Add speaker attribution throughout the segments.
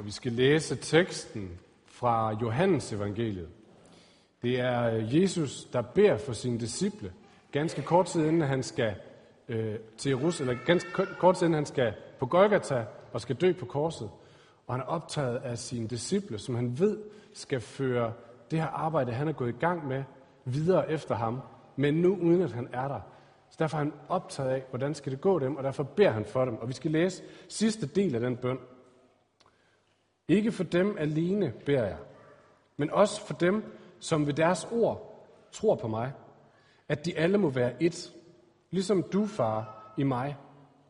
Speaker 1: og vi skal læse teksten fra Johannes evangeliet. Det er øh, Jesus, der beder for sine disciple, ganske kort tid inden han skal øh, til Jerusalem, eller ganske kort tid inden han skal på Golgata og skal dø på korset. Og han er optaget af sine disciple, som han ved skal føre det her arbejde, han er gået i gang med, videre efter ham, men nu uden at han er der. Så derfor er han optaget af, hvordan skal det gå dem, og derfor beder han for dem. Og vi skal læse sidste del af den bøn. Ikke for dem alene beder jeg, men også for dem, som ved deres ord tror på mig, at de alle må være et, ligesom du, far, i mig,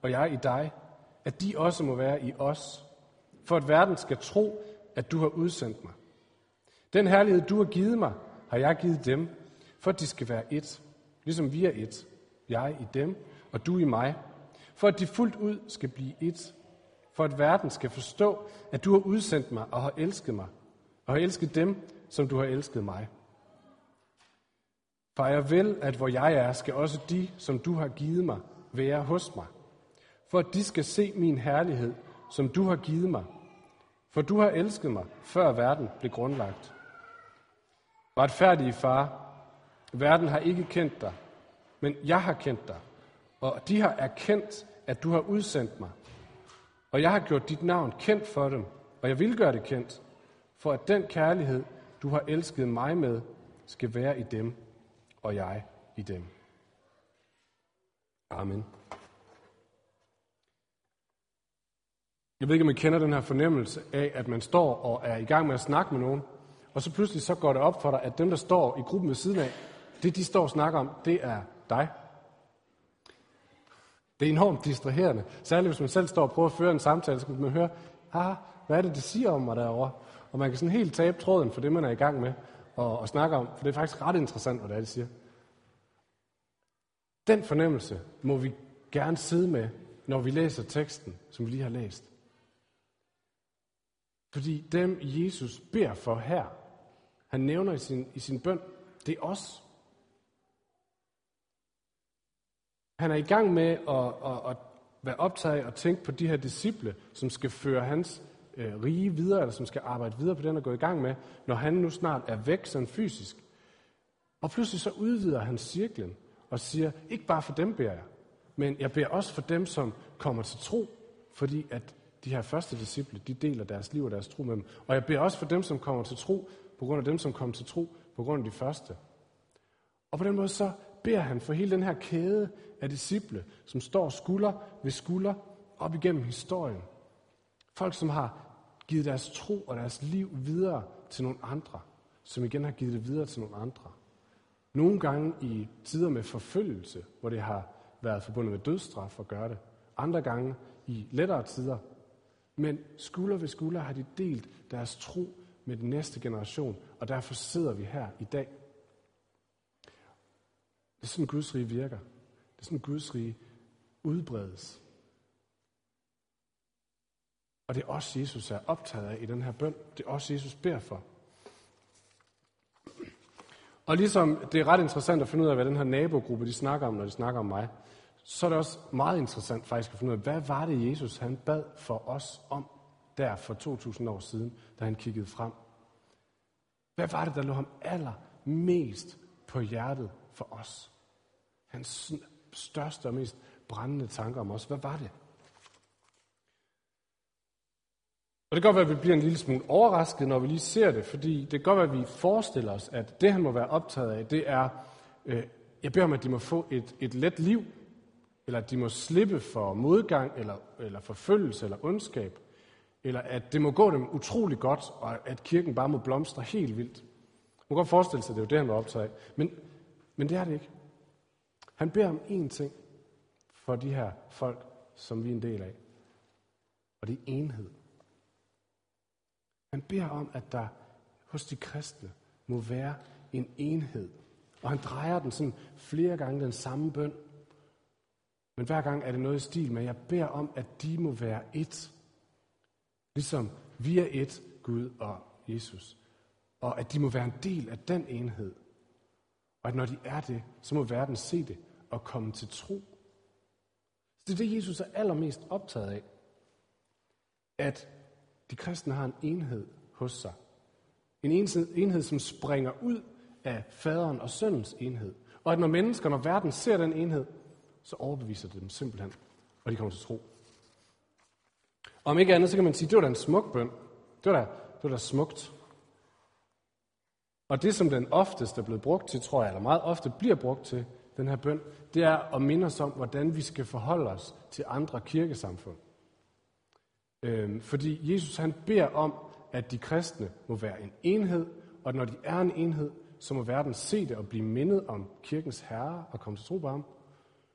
Speaker 1: og jeg i dig, at de også må være i os, for at verden skal tro, at du har udsendt mig. Den herlighed, du har givet mig, har jeg givet dem, for at de skal være et, ligesom vi er et, jeg i dem, og du i mig, for at de fuldt ud skal blive et, for at verden skal forstå, at du har udsendt mig og har elsket mig, og har elsket dem, som du har elsket mig. For jeg vil, at hvor jeg er, skal også de, som du har givet mig, være hos mig. For at de skal se min herlighed, som du har givet mig. For du har elsket mig, før verden blev grundlagt. Retfærdige far, verden har ikke kendt dig, men jeg har kendt dig. Og de har erkendt, at du har udsendt mig. Og jeg har gjort dit navn kendt for dem, og jeg vil gøre det kendt, for at den kærlighed, du har elsket mig med, skal være i dem, og jeg i dem. Amen. Jeg ved ikke, om I kender den her fornemmelse af, at man står og er i gang med at snakke med nogen, og så pludselig så går det op for dig, at dem, der står i gruppen ved siden af, det de står og snakker om, det er dig. Det er enormt distraherende. Særligt hvis man selv står og prøver at føre en samtale, så kan man høre, ah, hvad er det, de siger om mig derovre? Og man kan sådan helt tabe tråden for det, man er i gang med og, og snakke om, for det er faktisk ret interessant, hvad det er, det siger. Den fornemmelse må vi gerne sidde med, når vi læser teksten, som vi lige har læst. Fordi dem, Jesus beder for her, han nævner i sin, i sin bøn, det er os. Han er i gang med at, at, at være optaget og tænke på de her disciple, som skal føre hans øh, rige videre, eller som skal arbejde videre på den, og gå i gang med, når han nu snart er væk sådan fysisk. Og pludselig så udvider han cirklen og siger, ikke bare for dem beder jeg, men jeg beder også for dem, som kommer til tro, fordi at de her første disciple, de deler deres liv og deres tro med dem. Og jeg beder også for dem, som kommer til tro, på grund af dem, som kommer til tro, på grund af de første. Og på den måde så beder han for hele den her kæde af disciple, som står skulder ved skulder op igennem historien. Folk, som har givet deres tro og deres liv videre til nogle andre, som igen har givet det videre til nogle andre. Nogle gange i tider med forfølgelse, hvor det har været forbundet med dødsstraf at gøre det. Andre gange i lettere tider. Men skulder ved skulder har de delt deres tro med den næste generation, og derfor sidder vi her i dag. Det er sådan, Guds rige virker. Det er sådan, Guds rige udbredes. Og det er også Jesus er optaget af i den her bøn. Det er også Jesus beder for. Og ligesom det er ret interessant at finde ud af, hvad den her nabogruppe de snakker om, når de snakker om mig, så er det også meget interessant faktisk at finde ud af, hvad var det, Jesus han bad for os om der for 2000 år siden, da han kiggede frem. Hvad var det, der lå ham allermest på hjertet for os? Hans største og mest brændende tanker om os. Hvad var det? Og det kan godt være, at vi bliver en lille smule overrasket, når vi lige ser det, fordi det kan godt være, at vi forestiller os, at det, han må være optaget af, det er, øh, jeg beder om, at de må få et, et let liv, eller at de må slippe for modgang, eller, eller forfølgelse, eller ondskab, eller at det må gå dem utrolig godt, og at kirken bare må blomstre helt vildt. Man kan godt forestille sig, at det er jo det, han var optaget af. Men, men det er det ikke. Han beder om én ting for de her folk, som vi er en del af. Og det er enhed. Han beder om, at der hos de kristne må være en enhed. Og han drejer den sådan flere gange den samme bøn. Men hver gang er det noget i stil med, jeg beder om, at de må være et. Ligesom vi er et, Gud og Jesus. Og at de må være en del af den enhed. Og at når de er det, så må verden se det og komme til tro. Så det er det, Jesus er allermest optaget af. At de kristne har en enhed hos sig. En enhed, som springer ud af faderen og søndens enhed. Og at når mennesker, når verden ser den enhed, så overbeviser det dem simpelthen, og de kommer til tro. Om ikke andet, så kan man sige, det var da en smuk bøn. Det var da, det var da smukt. Og det, som den oftest er blevet brugt til, tror jeg, eller meget ofte bliver brugt til, den her bøn, det er at minde os om, hvordan vi skal forholde os til andre kirkesamfund. Øhm, fordi Jesus han beder om, at de kristne må være en enhed, og når de er en enhed, så må verden se det og blive mindet om kirkens herre og komme til tro på ham.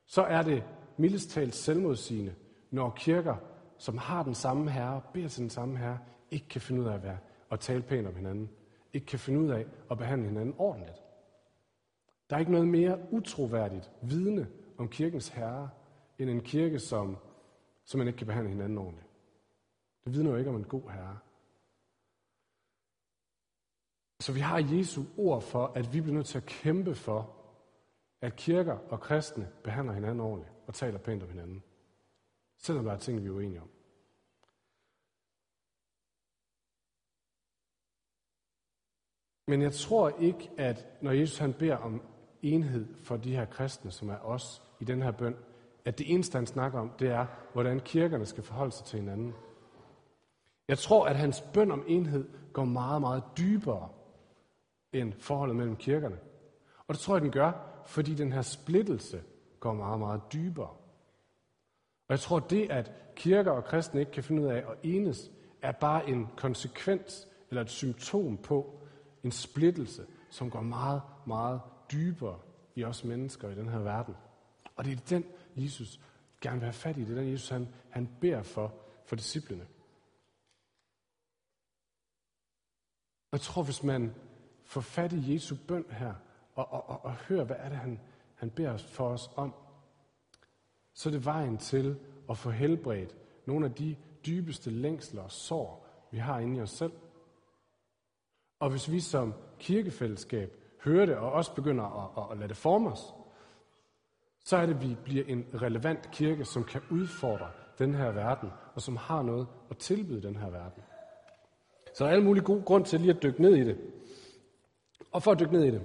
Speaker 1: Så er det mildest talt selvmodsigende, når kirker, som har den samme herre, beder til den samme herre, ikke kan finde ud af at, være, og tale pænt om hinanden. Ikke kan finde ud af at behandle hinanden ordentligt. Der er ikke noget mere utroværdigt vidne om kirkens herre, end en kirke, som, som man ikke kan behandle hinanden ordentligt. Det vidner jo ikke om en god herre. Så vi har Jesu ord for, at vi bliver nødt til at kæmpe for, at kirker og kristne behandler hinanden ordentligt og taler pænt om hinanden. Selvom der er ting, vi er uenige om. Men jeg tror ikke, at når Jesus han beder om enhed for de her kristne, som er os i den her bøn, at det eneste, han snakker om, det er, hvordan kirkerne skal forholde sig til hinanden. Jeg tror, at hans bøn om enhed går meget, meget dybere end forholdet mellem kirkerne. Og det tror jeg, den gør, fordi den her splittelse går meget, meget dybere. Og jeg tror, det, at kirker og kristne ikke kan finde ud af at enes, er bare en konsekvens eller et symptom på en splittelse, som går meget, meget dybere i os mennesker i den her verden. Og det er den, Jesus gerne vil have fat i. Det er den, Jesus han, han beder for, for disciplene. Jeg tror, hvis man får fat i Jesu bøn her, og, og, og, og hører, hvad er det, han, han beder for os om, så er det vejen til at få helbredt nogle af de dybeste længsler og sår, vi har inde i os selv. Og hvis vi som kirkefællesskab hører det og også begynder at, at, at lade det forme os, så er det, at vi bliver en relevant kirke, som kan udfordre den her verden, og som har noget at tilbyde den her verden. Så der er alle mulige gode grund til lige at dykke ned i det. Og for at dykke ned i det,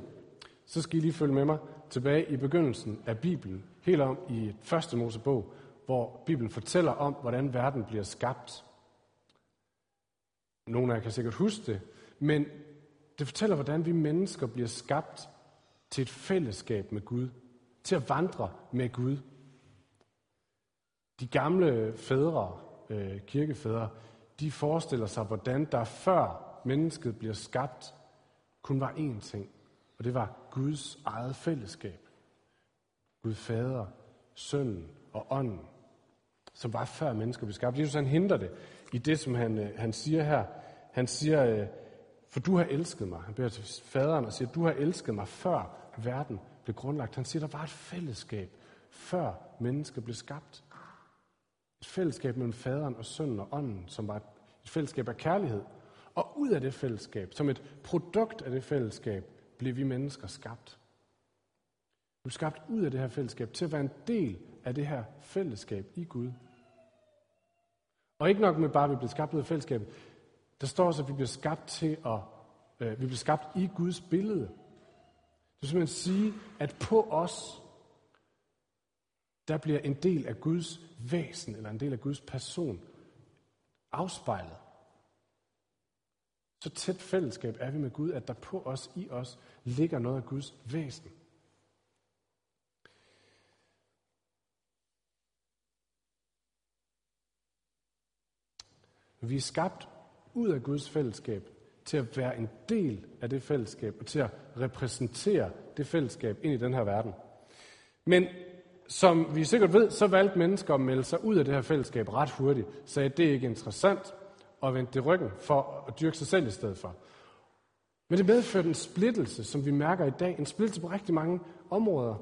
Speaker 1: så skal I lige følge med mig tilbage i begyndelsen af Bibelen, helt om i første Mosebog, hvor Bibelen fortæller om, hvordan verden bliver skabt. Nogle af jer kan sikkert huske det, men det fortæller, hvordan vi mennesker bliver skabt til et fællesskab med Gud, til at vandre med Gud. De gamle fædre, øh, kirkefædre, de forestiller sig, hvordan der før mennesket bliver skabt, kun var én ting, og det var Guds eget fællesskab. Gud fader, sønnen og ånden, som var før mennesker blev skabt. Jesus han henter det i det, som han, øh, han siger her. Han siger, øh, for du har elsket mig. Han beder til faderen og siger, du har elsket mig før verden blev grundlagt. Han siger, der var et fællesskab, før mennesket blev skabt. Et fællesskab mellem faderen og sønnen og ånden, som var et fællesskab af kærlighed. Og ud af det fællesskab, som et produkt af det fællesskab, blev vi mennesker skabt. Vi blev skabt ud af det her fællesskab til at være en del af det her fællesskab i Gud. Og ikke nok med bare, at vi blev skabt ud af fællesskabet. Der står også, at vi bliver skabt til at, øh, vi bliver skabt i Guds billede. Det vil simpelthen sige, at på os, der bliver en del af Guds væsen, eller en del af Guds person, afspejlet. Så tæt fællesskab er vi med Gud, at der på os, i os, ligger noget af Guds væsen. Vi er skabt ud af Guds fællesskab til at være en del af det fællesskab og til at repræsentere det fællesskab ind i den her verden. Men som vi sikkert ved, så valgte mennesker at melde sig ud af det her fællesskab ret hurtigt. Sagde, at det er ikke interessant, og vendte det ryggen for at dyrke sig selv i stedet for. Men det medførte en splittelse, som vi mærker i dag. En splittelse på rigtig mange områder.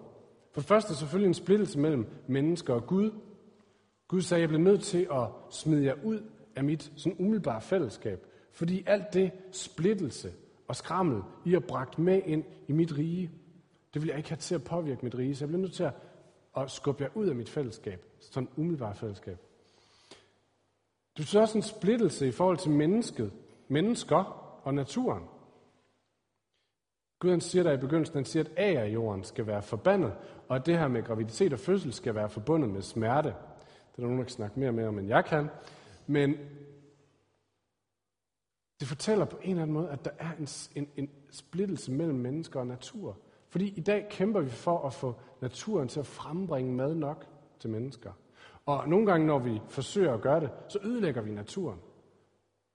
Speaker 1: For det første selvfølgelig en splittelse mellem mennesker og Gud. Gud sagde, at jeg blev nødt til at smide jer ud af mit sådan umiddelbare fællesskab. Fordi alt det splittelse og skrammel, I har bragt med ind i mit rige, det vil jeg ikke have til at påvirke mit rige. Så jeg bliver nødt til at, at skubbe jer ud af mit fællesskab. Sådan umiddelbart fællesskab. Det betyder også en splittelse i forhold til mennesket, mennesker og naturen. Gud han siger der i begyndelsen, han siger, at af jorden skal være forbandet, og at det her med graviditet og fødsel skal være forbundet med smerte. Det er der nogen, der kan snakke mere med om, end jeg kan. Men det fortæller på en eller anden måde, at der er en, en, en splittelse mellem mennesker og natur. Fordi i dag kæmper vi for at få naturen til at frembringe mad nok til mennesker. Og nogle gange, når vi forsøger at gøre det, så ødelægger vi naturen.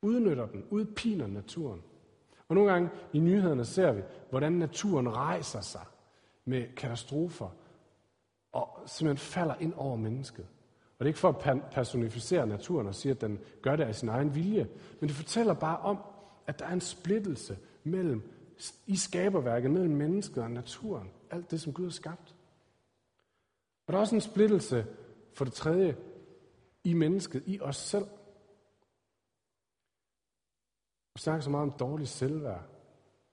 Speaker 1: Udnytter den, udpiner naturen. Og nogle gange i nyhederne ser vi, hvordan naturen rejser sig med katastrofer og simpelthen falder ind over mennesket. Det er ikke for at personificere naturen og sige, at den gør det af sin egen vilje, men det fortæller bare om, at der er en splittelse mellem i skaberværket, mellem mennesket og naturen. Alt det, som Gud har skabt. Og der er også en splittelse, for det tredje, i mennesket, i os selv. Vi snakker så meget om dårlig selvværd,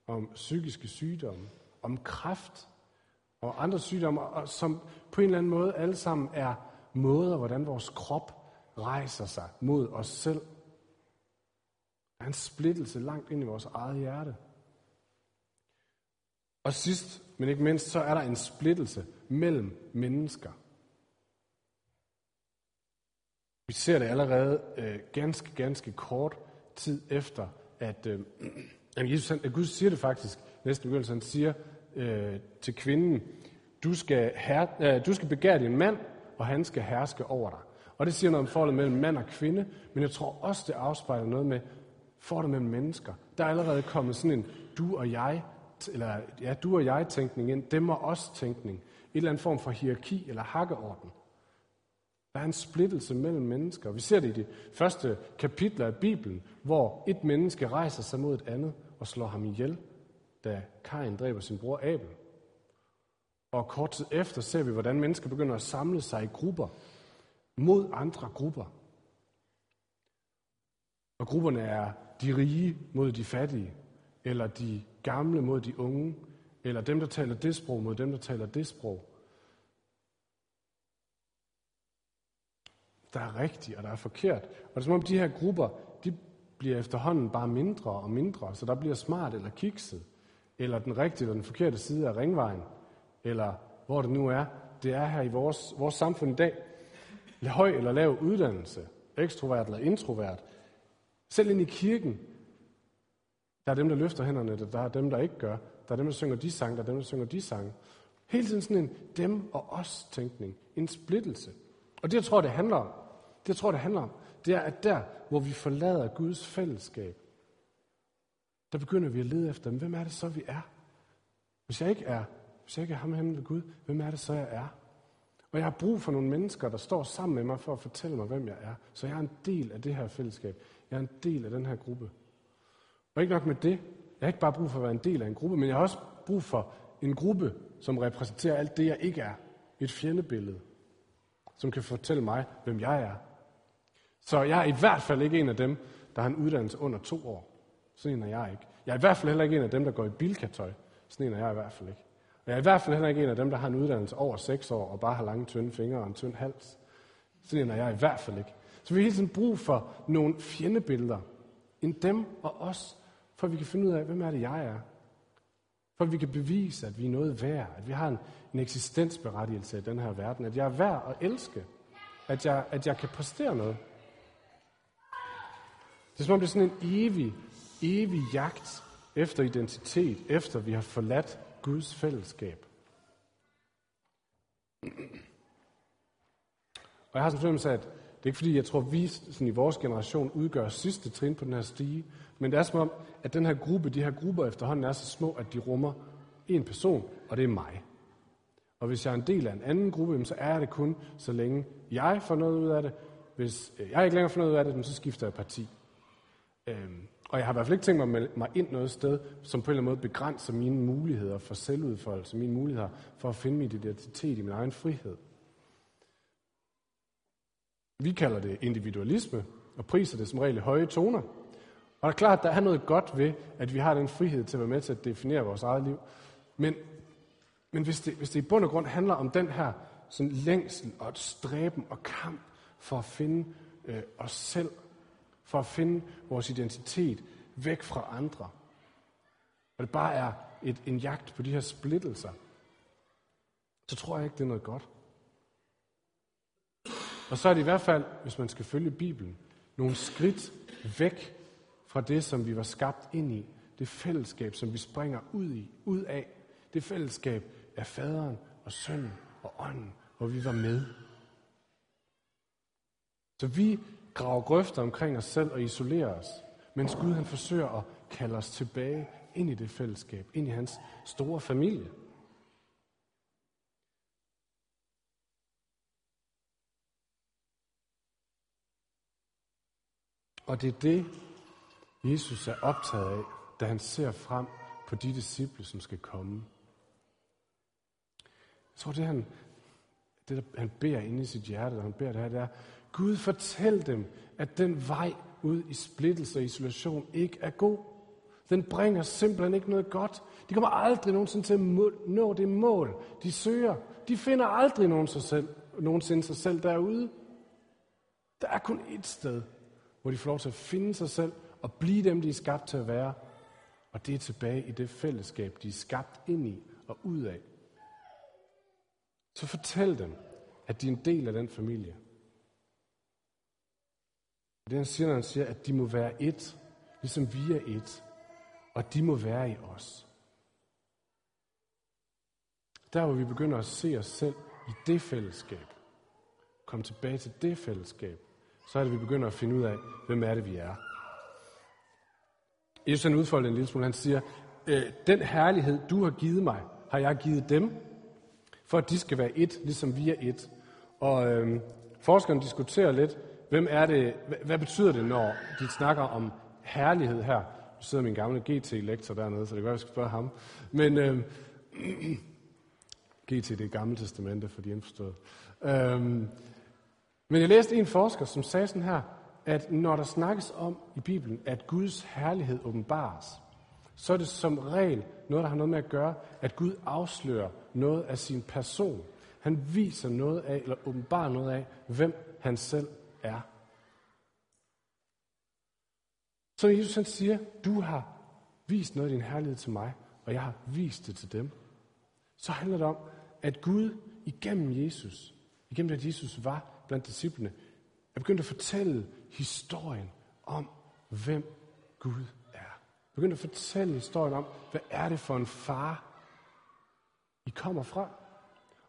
Speaker 1: om psykiske sygdomme, om kræft og andre sygdomme, som på en eller anden måde alle sammen er måder, hvordan vores krop rejser sig mod os selv. Der er en splittelse langt ind i vores eget hjerte. Og sidst, men ikke mindst, så er der en splittelse mellem mennesker. Vi ser det allerede øh, ganske, ganske kort tid efter, at, øh, at, Jesus, at Gud siger det faktisk, næsten begyndelse, han siger øh, til kvinden, du skal, her, øh, du skal begære din mand, og han skal herske over dig. Og det siger noget om forholdet mellem mand og kvinde, men jeg tror også, det afspejler noget med forholdet mellem mennesker. Der er allerede kommet sådan en du og jeg, eller ja, du og jeg tænkning ind, dem og os tænkning. En eller anden form for hierarki eller hakkeorden. Der er en splittelse mellem mennesker. Vi ser det i de første kapitler af Bibelen, hvor et menneske rejser sig mod et andet og slår ham ihjel, da Kain dræber sin bror Abel. Og kort tid efter ser vi, hvordan mennesker begynder at samle sig i grupper mod andre grupper. Og grupperne er de rige mod de fattige, eller de gamle mod de unge, eller dem, der taler det sprog mod dem, der taler det sprog. Der er rigtigt, og der er forkert. Og det er som om de her grupper, de bliver efterhånden bare mindre og mindre, så der bliver smart eller kikset, eller den rigtige eller den forkerte side af ringvejen, eller hvor det nu er. Det er her i vores, vores samfund i dag. Høj eller lav uddannelse, ekstrovert eller introvert. Selv ind i kirken, der er dem, der løfter hænderne, der er dem, der ikke gør. Der er dem, der synger de sange, der er dem, der synger de sange. Hele tiden sådan en dem og os tænkning. En splittelse. Og det, jeg tror, det handler om, det, jeg tror, det handler om, det er, at der, hvor vi forlader Guds fællesskab, der begynder vi at lede efter, hvem er det så, vi er? Hvis jeg ikke er, hvis jeg ikke er ham hen ved Gud, hvem er det så, jeg er? Og jeg har brug for nogle mennesker, der står sammen med mig for at fortælle mig, hvem jeg er. Så jeg er en del af det her fællesskab. Jeg er en del af den her gruppe. Og ikke nok med det. Jeg har ikke bare brug for at være en del af en gruppe, men jeg har også brug for en gruppe, som repræsenterer alt det, jeg ikke er. Et fjendebillede, som kan fortælle mig, hvem jeg er. Så jeg er i hvert fald ikke en af dem, der har en uddannelse under to år. Sådan en er jeg ikke. Jeg er i hvert fald heller ikke en af dem, der går i bilkatøj. Sådan en er jeg i hvert fald ikke. Og jeg er i hvert fald heller ikke en af dem, der har en uddannelse over 6 år og bare har lange, tynde fingre og en tynd hals. Sådan en er jeg i hvert fald ikke. Så vi har hele tiden brug for nogle fjendebilleder, end dem og os, for at vi kan finde ud af, hvem er det, jeg er. For at vi kan bevise, at vi er noget værd, at vi har en, en eksistensberettigelse i den her verden, at jeg er værd at elske, at jeg, at jeg kan præstere noget. Det er som om det er sådan en evig, evig jagt efter identitet, efter vi har forladt Guds fællesskab. Og jeg har sådan fornemmelse af, at det er ikke fordi, jeg tror, at vi sådan i vores generation udgør sidste trin på den her stige, men det er som om, at den her gruppe, de her grupper efterhånden er så små, at de rummer en person, og det er mig. Og hvis jeg er en del af en anden gruppe, så er det kun, så længe jeg får noget ud af det. Hvis øh, jeg ikke længere får noget ud af det, så skifter jeg parti. Øhm, og jeg har i hvert fald ikke tænkt mig at melde mig ind noget sted, som på en eller anden måde begrænser mine muligheder for selvudfoldelse, mine muligheder for at finde min identitet i min egen frihed. Vi kalder det individualisme, og priser det som regel i høje toner. Og det er klart, at der er noget godt ved, at vi har den frihed til at være med til at definere vores eget liv. Men, men hvis, det, hvis det i bund og grund handler om den her sådan længsel og stræben og kamp for at finde øh, os selv for at finde vores identitet væk fra andre. Og det bare er et, en jagt på de her splittelser, så tror jeg ikke, det er noget godt. Og så er det i hvert fald, hvis man skal følge Bibelen, nogle skridt væk fra det, som vi var skabt ind i. Det fællesskab, som vi springer ud i, ud af. Det fællesskab af faderen og sønnen og ånden, hvor vi var med. Så vi grave grøfter omkring os selv og isolere os, mens Gud han forsøger at kalde os tilbage ind i det fællesskab, ind i hans store familie. Og det er det, Jesus er optaget af, da han ser frem på de disciple, som skal komme. Jeg tror, det han, det, han beder inde i sit hjerte, når han beder det her, det er, Gud fortæl dem, at den vej ud i splittelse og isolation ikke er god. Den bringer simpelthen ikke noget godt. De kommer aldrig nogensinde til at nå det mål, de søger. De finder aldrig nogen sig selv, nogensinde sig selv derude. Der er kun et sted, hvor de får lov til at finde sig selv og blive dem, de er skabt til at være. Og det er tilbage i det fællesskab, de er skabt ind i og ud af. Så fortæl dem, at de er en del af den familie. Det han siger, når han siger, at de må være et, ligesom vi er et, og de må være i os. Der hvor vi begynder at se os selv i det fællesskab, komme tilbage til det fællesskab, så er det, vi begynder at finde ud af, hvem er det, vi er. Jesus han udfolder en lille smule. Han siger, øh, den herlighed, du har givet mig, har jeg givet dem, for at de skal være et, ligesom vi er et. Og øh, forskerne diskuterer lidt, hvem er det, hvad, betyder det, når de snakker om herlighed her? Nu sidder min gamle GT-lektor dernede, så det kan være, vi skal spørge ham. Men øh, GT, det er gamle testamente for de indforståede. Øh, men jeg læste en forsker, som sagde sådan her, at når der snakkes om i Bibelen, at Guds herlighed åbenbares, så er det som regel noget, der har noget med at gøre, at Gud afslører noget af sin person. Han viser noget af, eller åbenbarer noget af, hvem han selv er. Så Jesus han siger, du har vist noget af din herlighed til mig, og jeg har vist det til dem. Så handler det om, at Gud igennem Jesus, igennem at Jesus var blandt disciplene, er begyndt at fortælle historien om, hvem Gud er. Begyndt at fortælle historien om, hvad er det for en far, I kommer fra?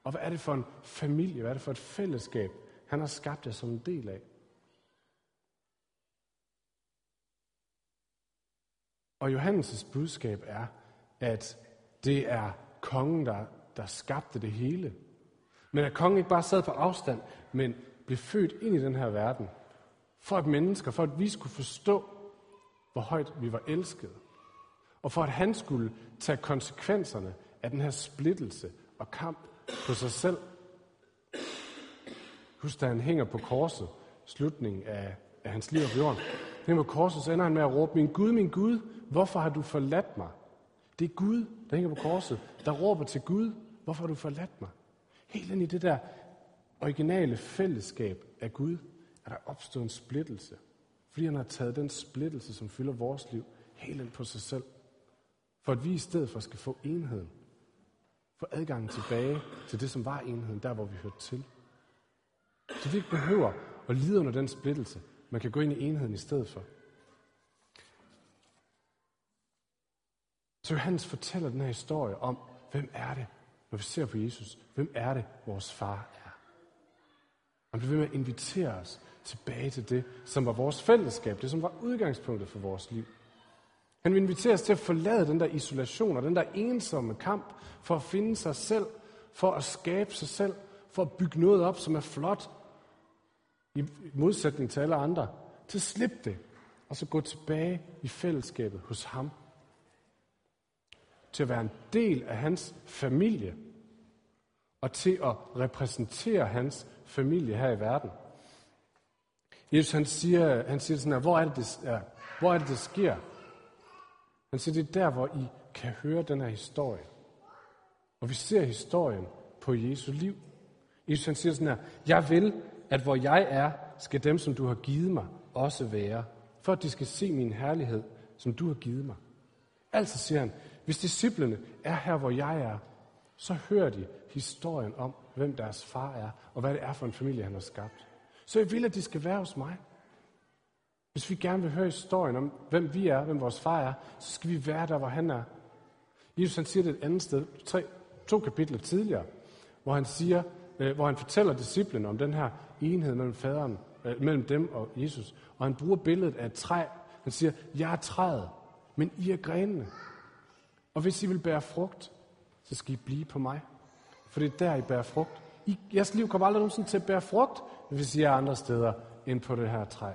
Speaker 1: Og hvad er det for en familie, hvad er det for et fællesskab, han har skabt jer som en del af? Og Johannes' budskab er, at det er kongen, der, der skabte det hele. Men at kongen ikke bare sad på afstand, men blev født ind i den her verden, for at mennesker, for at vi skulle forstå, hvor højt vi var elskede, og for at han skulle tage konsekvenserne af den her splittelse og kamp på sig selv. Husk, da han hænger på korset, slutningen af, af hans liv på jorden, hænger på korset, så ender han med at råbe, min Gud, min Gud, hvorfor har du forladt mig? Det er Gud, der hænger på korset, der råber til Gud, hvorfor har du forladt mig? Helt ind i det der originale fællesskab af Gud, er der opstået en splittelse. Fordi han har taget den splittelse, som fylder vores liv, helt ind på sig selv. For at vi i stedet for skal få enheden. Få adgangen tilbage til det, som var enheden, der hvor vi hørte til. Så vi ikke behøver at lide under den splittelse. Man kan gå ind i enheden i stedet for. Så Johannes fortæller den her historie om, hvem er det, når vi ser på Jesus? Hvem er det, vores far er? Han bliver ved med at invitere os tilbage til det, som var vores fællesskab, det som var udgangspunktet for vores liv. Han vil invitere os til at forlade den der isolation og den der ensomme kamp for at finde sig selv, for at skabe sig selv, for at bygge noget op, som er flot, i modsætning til alle andre, til at slippe det, og så gå tilbage i fællesskabet hos ham. Til at være en del af hans familie, og til at repræsentere hans familie her i verden. Jesus han siger, han siger sådan her, hvor er, det, det, er, hvor er det, det sker? Han siger, det er der, hvor I kan høre den her historie. Og vi ser historien på Jesu liv. Jesus han siger sådan her, jeg vil, at hvor jeg er, skal dem, som du har givet mig, også være. for at de skal se min herlighed, som du har givet mig. Altså siger han, hvis disciplene er her, hvor jeg er, så hører de historien om, hvem deres far er, og hvad det er for en familie, han har skabt. Så jeg vil, at de skal være hos mig. Hvis vi gerne vil høre historien om, hvem vi er, hvem vores far er, så skal vi være der, hvor han er. Jesus han siger det et andet sted, tre, to kapitler tidligere, hvor han siger, øh, hvor han fortæller disciplene om den her enhed mellem faderen, øh, mellem dem og Jesus. Og han bruger billedet af et træ. Han siger, jeg er træet, men I er grenene. Og hvis I vil bære frugt, så skal I blive på mig. For det er der, I bærer frugt. I, jeres liv kommer aldrig nogensinde til at bære frugt, hvis I er andre steder end på det her træ.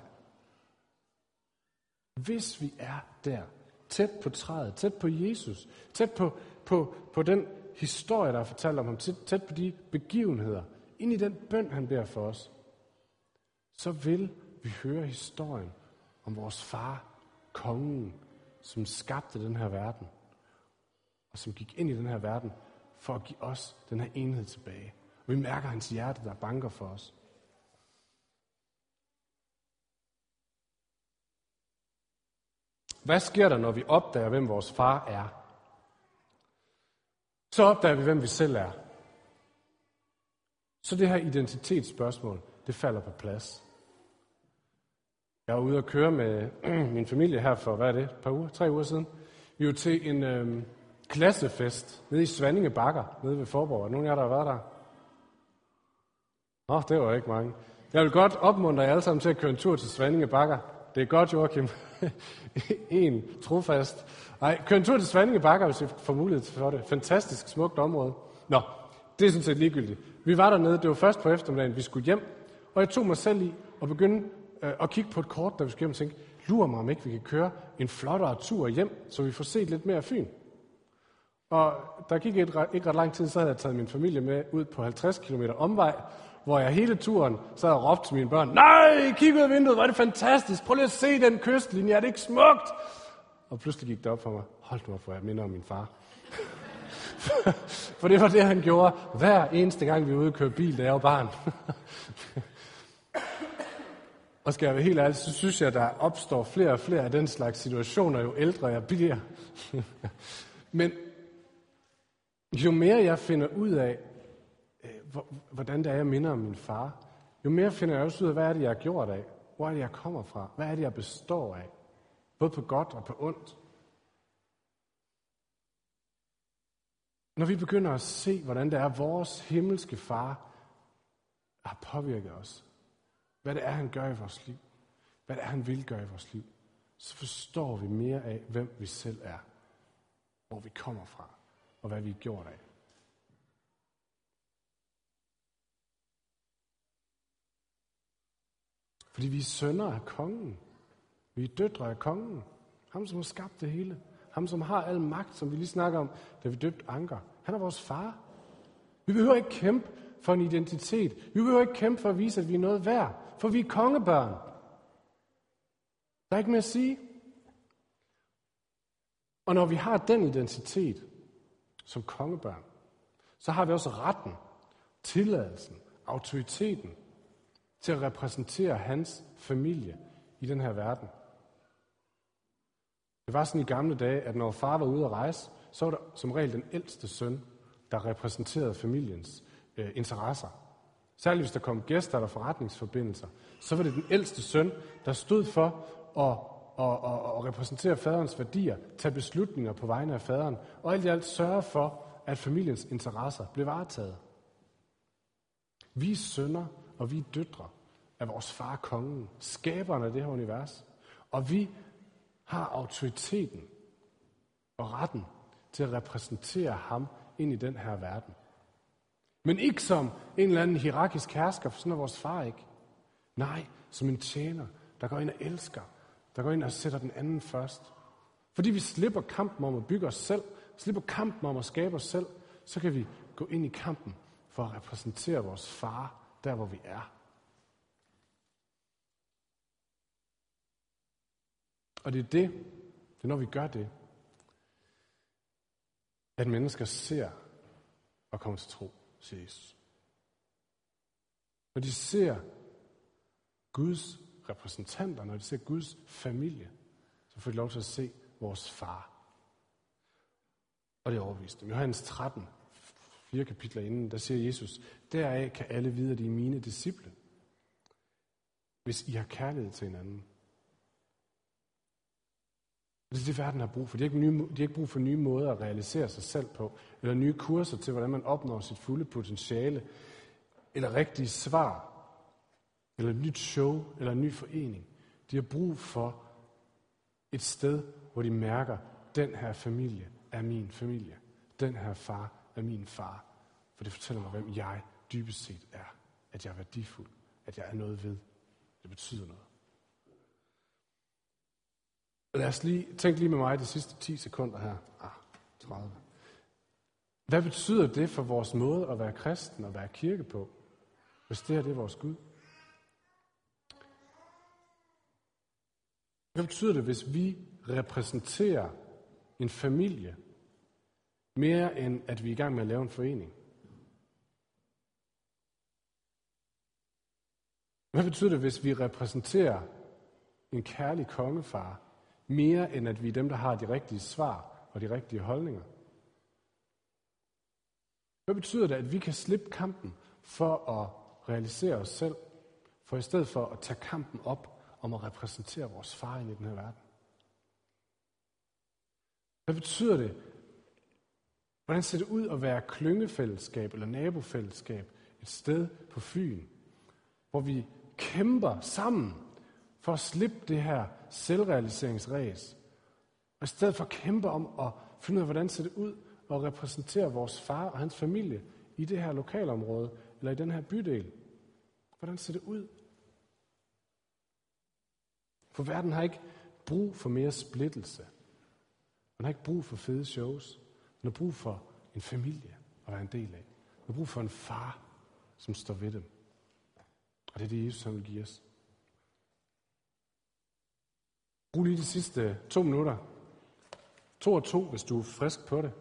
Speaker 1: Hvis vi er der, tæt på træet, tæt på Jesus, tæt på, på, på den historier, der er fortalt om ham, tæt, tæt på de begivenheder, ind i den bøn, han beder for os, så vil vi høre historien om vores far, kongen, som skabte den her verden, og som gik ind i den her verden for at give os den her enhed tilbage. Og vi mærker hans hjerte, der banker for os. Hvad sker der, når vi opdager, hvem vores far er? Så opdager vi, hvem vi selv er. Så det her identitetsspørgsmål, det falder på plads. Jeg var ude at køre med min familie her for, hvad er det, et par uger, tre uger siden. Vi var til en øhm, klassefest nede i Svanninge Bakker, nede ved Forborg. Er nogen af jer, der har været der? Nå, det var ikke mange. Jeg vil godt opmuntre jer alle sammen til at køre en tur til Svanninge Bakker. Det er godt, Joachim. en trofast. Nej, kør en tur til Svanninge Bakker, hvis I får mulighed for det. Fantastisk smukt område. Nå, det er sådan set ligegyldigt. Vi var dernede, det var først på eftermiddagen, vi skulle hjem, og jeg tog mig selv i at begynde øh, at kigge på et kort, der vi skulle hjem og tænke, lurer mig om ikke vi kan køre en flottere tur hjem, så vi får set lidt mere af Fyn. Og der gik et, ikke ret lang tid, så havde jeg taget min familie med ud på 50 km omvej, hvor jeg hele turen så og råbte til mine børn, nej, kig ud af vinduet, hvor er det fantastisk, prøv lige at se den kystlinje, er det ikke smukt? Og pludselig gik det op for mig, hold nu op, hvor jeg minder om min far. for det var det, han gjorde hver eneste gang, vi var ude og køre bil, da jeg var barn. og skal jeg være helt ærlig, så synes jeg, at der opstår flere og flere af den slags situationer, jo ældre jeg bliver. Men jo mere jeg finder ud af, hvordan det er, jeg minder om min far, jo mere finder jeg også ud af, hvad er det, jeg har gjort af? Hvor er det, jeg kommer fra? Hvad er det, jeg består af? Både på godt og på ondt. Når vi begynder at se, hvordan det er, vores himmelske far har påvirket os, hvad det er, han gør i vores liv, hvad det er, han vil gøre i vores liv, så forstår vi mere af, hvem vi selv er, hvor vi kommer fra og hvad vi er gjort af. Fordi vi er sønner af kongen. Vi er døtre af kongen. Ham, som har skabt det hele. Ham, som har al magt, som vi lige snakker om, da vi døbte Anker. Han er vores far. Vi behøver ikke kæmpe for en identitet. Vi behøver ikke kæmpe for at vise, at vi er noget værd. For vi er kongebørn. Der er ikke mere at sige. Og når vi har den identitet, som kongebørn, så har vi også retten, tilladelsen, autoriteten til at repræsentere hans familie i den her verden. Det var sådan i gamle dage, at når far var ude at rejse, så var der som regel den ældste søn, der repræsenterede familiens øh, interesser. Særligt hvis der kom gæster eller forretningsforbindelser, så var det den ældste søn, der stod for at, at, at, at repræsentere faderens værdier, tage beslutninger på vegne af faderen, og alt i alt sørge for, at familiens interesser blev varetaget. Vi sønner, og vi er døtre af vores far kongen, skaberen af det her univers. Og vi har autoriteten og retten til at repræsentere ham ind i den her verden. Men ikke som en eller anden hierarkisk hersker, for sådan er vores far ikke. Nej, som en tjener, der går ind og elsker, der går ind og sætter den anden først. Fordi vi slipper kampen om at bygge os selv, slipper kampen om at skabe os selv, så kan vi gå ind i kampen for at repræsentere vores far, der hvor vi er. Og det er det, det er når vi gør det, at mennesker ser og kommer til tro, siger Jesus. Når de ser Guds repræsentanter, når de ser Guds familie, så får de lov til at se vores far. Og det er dem. Johannes 13, fire kapitler inden, der siger Jesus, deraf kan alle vide, at I er mine disciple, hvis I har kærlighed til hinanden. Det er det, verden har brug for. De har, ikke nye, de har ikke brug for nye måder at realisere sig selv på, eller nye kurser til, hvordan man opnår sit fulde potentiale, eller rigtige svar, eller et nyt show, eller en ny forening. De har brug for et sted, hvor de mærker, den her familie er min familie. Den her far er min far. For det fortæller mig, hvem jeg dybest set er. At jeg er værdifuld. At jeg er noget ved. Det betyder noget. Lad os lige, tænke lige med mig de sidste 10 sekunder her. Ah, 30. Hvad betyder det for vores måde at være kristen og være kirke på, hvis det her det er vores Gud? Hvad betyder det, hvis vi repræsenterer en familie mere end at vi er i gang med at lave en forening? Hvad betyder det, hvis vi repræsenterer en kærlig kongefar, mere end at vi er dem, der har de rigtige svar og de rigtige holdninger? Hvad betyder det, at vi kan slippe kampen for at realisere os selv, for i stedet for at tage kampen op om at repræsentere vores far ind i den her verden? Hvad betyder det? Hvordan ser det ud at være klyngefællesskab eller nabofællesskab et sted på Fyn, hvor vi kæmper sammen for at slippe det her selvrealiseringsræs. Og i stedet for at kæmpe om at finde ud af, hvordan ser det ud at repræsentere vores far og hans familie i det her lokalområde, eller i den her bydel. Hvordan ser det ud? For verden har ikke brug for mere splittelse. Man har ikke brug for fede shows. Han har brug for en familie at være en del af. Han har brug for en far, som står ved dem. Og det er det, Jesus han vil give os. Brug lige de sidste to minutter. To og to, hvis du er frisk på det.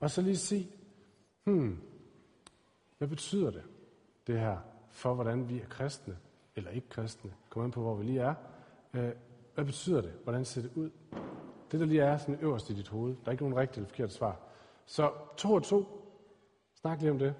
Speaker 1: Og så lige se, hmm, hvad betyder det, det her, for hvordan vi er kristne, eller ikke kristne, kom an på, hvor vi lige er. Øh, hvad betyder det? Hvordan ser det ud? Det, der lige er sådan øverst i dit hoved, der er ikke nogen rigtigt eller forkert svar. Så to og to, snak lige om det.